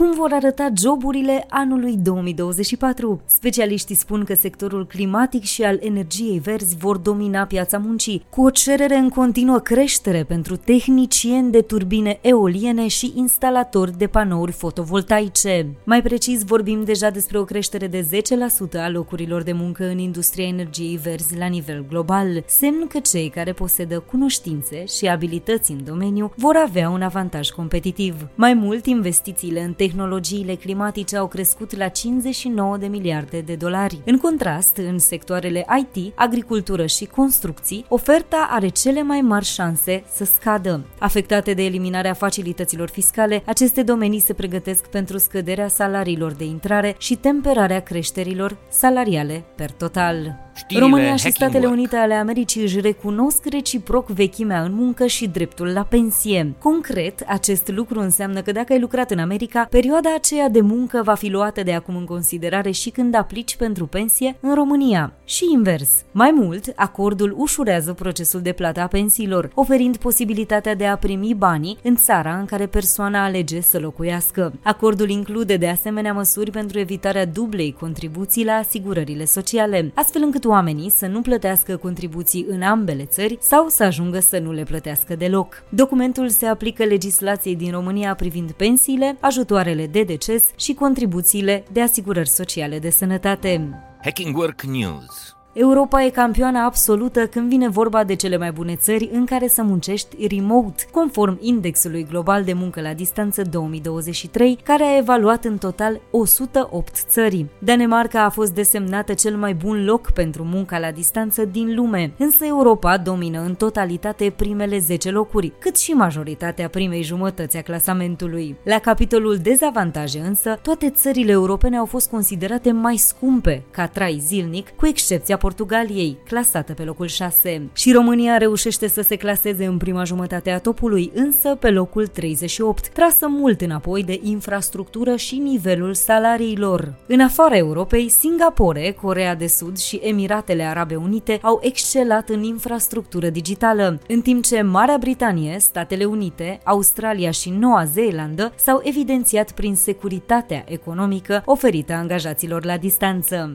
cum vor arăta joburile anului 2024. Specialiștii spun că sectorul climatic și al energiei verzi vor domina piața muncii, cu o cerere în continuă creștere pentru tehnicieni de turbine eoliene și instalatori de panouri fotovoltaice. Mai precis, vorbim deja despre o creștere de 10% a locurilor de muncă în industria energiei verzi la nivel global, semn că cei care posedă cunoștințe și abilități în domeniu vor avea un avantaj competitiv. Mai mult, investițiile în tehnologie tehnologiile climatice au crescut la 59 de miliarde de dolari. În contrast, în sectoarele IT, agricultură și construcții, oferta are cele mai mari șanse să scadă. Afectate de eliminarea facilităților fiscale, aceste domenii se pregătesc pentru scăderea salariilor de intrare și temperarea creșterilor salariale per total. Știrile România și Statele Work. Unite ale Americii își recunosc reciproc vechimea în muncă și dreptul la pensie. Concret, acest lucru înseamnă că dacă ai lucrat în America, perioada aceea de muncă va fi luată de acum în considerare și când aplici pentru pensie în România. Și invers. Mai mult, acordul ușurează procesul de plată a pensiilor, oferind posibilitatea de a primi banii în țara în care persoana alege să locuiască. Acordul include de asemenea măsuri pentru evitarea dublei contribuții la asigurările sociale, astfel încât oamenii să nu plătească contribuții în ambele țări sau să ajungă să nu le plătească deloc. Documentul se aplică legislației din România privind pensiile, ajutoarele de deces și contribuțiile de asigurări sociale de sănătate. Hacking Work News Europa e campioană absolută când vine vorba de cele mai bune țări în care să muncești remote, conform Indexului Global de Muncă la Distanță 2023, care a evaluat în total 108 țări. Danemarca a fost desemnată cel mai bun loc pentru munca la distanță din lume, însă Europa domină în totalitate primele 10 locuri, cât și majoritatea primei jumătăți a clasamentului. La capitolul dezavantaje însă, toate țările europene au fost considerate mai scumpe ca trai zilnic, cu excepția Portugaliei, clasată pe locul 6. Și România reușește să se claseze în prima jumătate a topului, însă pe locul 38, trasă mult înapoi de infrastructură și nivelul salariilor. În afara Europei, Singapore, Corea de Sud și Emiratele Arabe Unite au excelat în infrastructură digitală, în timp ce Marea Britanie, Statele Unite, Australia și Noua Zeelandă s-au evidențiat prin securitatea economică oferită angajaților la distanță.